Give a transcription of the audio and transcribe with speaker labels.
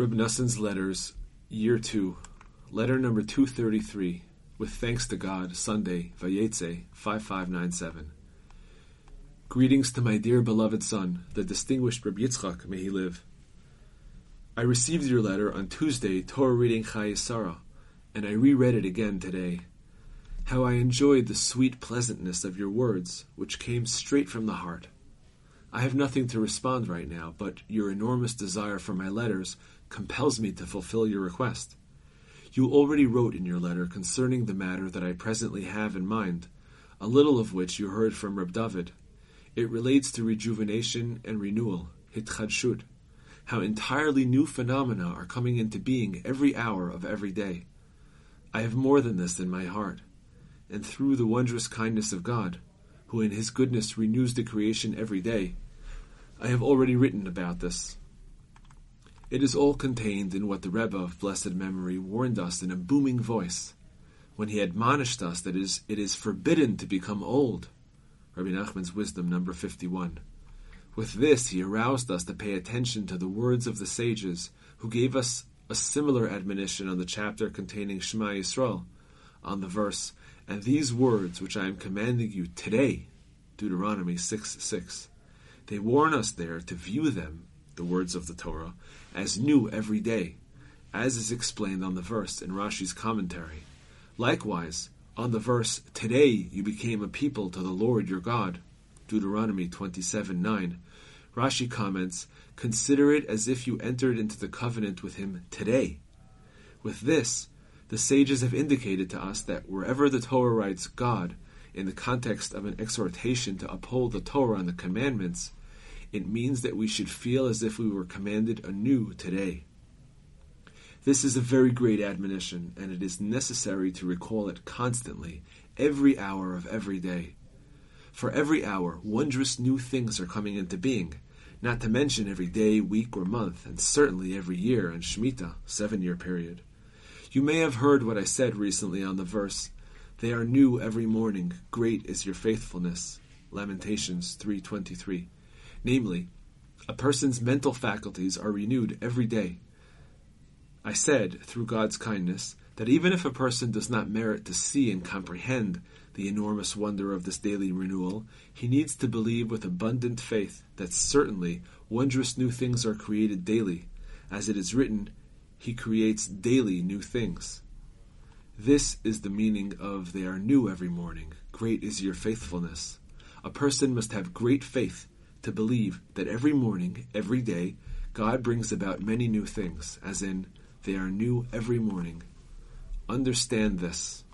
Speaker 1: Reb Noson's Letters, Year 2, Letter number 233, with thanks to God, Sunday, Vayetze, 5597. Greetings to my dear beloved son, the distinguished Reb Yitzchak, may he live. I received your letter on Tuesday, Torah reading Chayei Sarah, and I reread it again today. How I enjoyed the sweet pleasantness of your words, which came straight from the heart. I have nothing to respond right now, but your enormous desire for my letters compels me to fulfill your request. You already wrote in your letter concerning the matter that I presently have in mind, a little of which you heard from Reb David. It relates to rejuvenation and renewal, hitchadshut, how entirely new phenomena are coming into being every hour of every day. I have more than this in my heart, and through the wondrous kindness of God, who in his goodness renews the creation every day, I have already written about this. It is all contained in what the Rebbe of blessed memory warned us in a booming voice when he admonished us that it is, it is forbidden to become old. Rabbi Nachman's Wisdom, number 51. With this, he aroused us to pay attention to the words of the sages who gave us a similar admonition on the chapter containing Shema Yisrael, on the verse, And these words which I am commanding you today, Deuteronomy 6 6. They warn us there to view them the words of the Torah, as new every day, as is explained on the verse in Rashi's commentary. Likewise, on the verse, Today you became a people to the Lord your God, Deuteronomy 27 9, Rashi comments, Consider it as if you entered into the covenant with him today. With this, the sages have indicated to us that wherever the Torah writes God, in the context of an exhortation to uphold the Torah and the commandments, it means that we should feel as if we were commanded anew today. This is a very great admonition, and it is necessary to recall it constantly, every hour of every day. For every hour, wondrous new things are coming into being, not to mention every day, week, or month, and certainly every year and Shemitah, seven year period. You may have heard what I said recently on the verse, They are new every morning, great is your faithfulness. Lamentations 323. Namely, a person's mental faculties are renewed every day. I said, through God's kindness, that even if a person does not merit to see and comprehend the enormous wonder of this daily renewal, he needs to believe with abundant faith that certainly wondrous new things are created daily. As it is written, He creates daily new things. This is the meaning of they are new every morning. Great is your faithfulness. A person must have great faith to believe that every morning, every day, God brings about many new things, as in, they are new every morning. Understand this.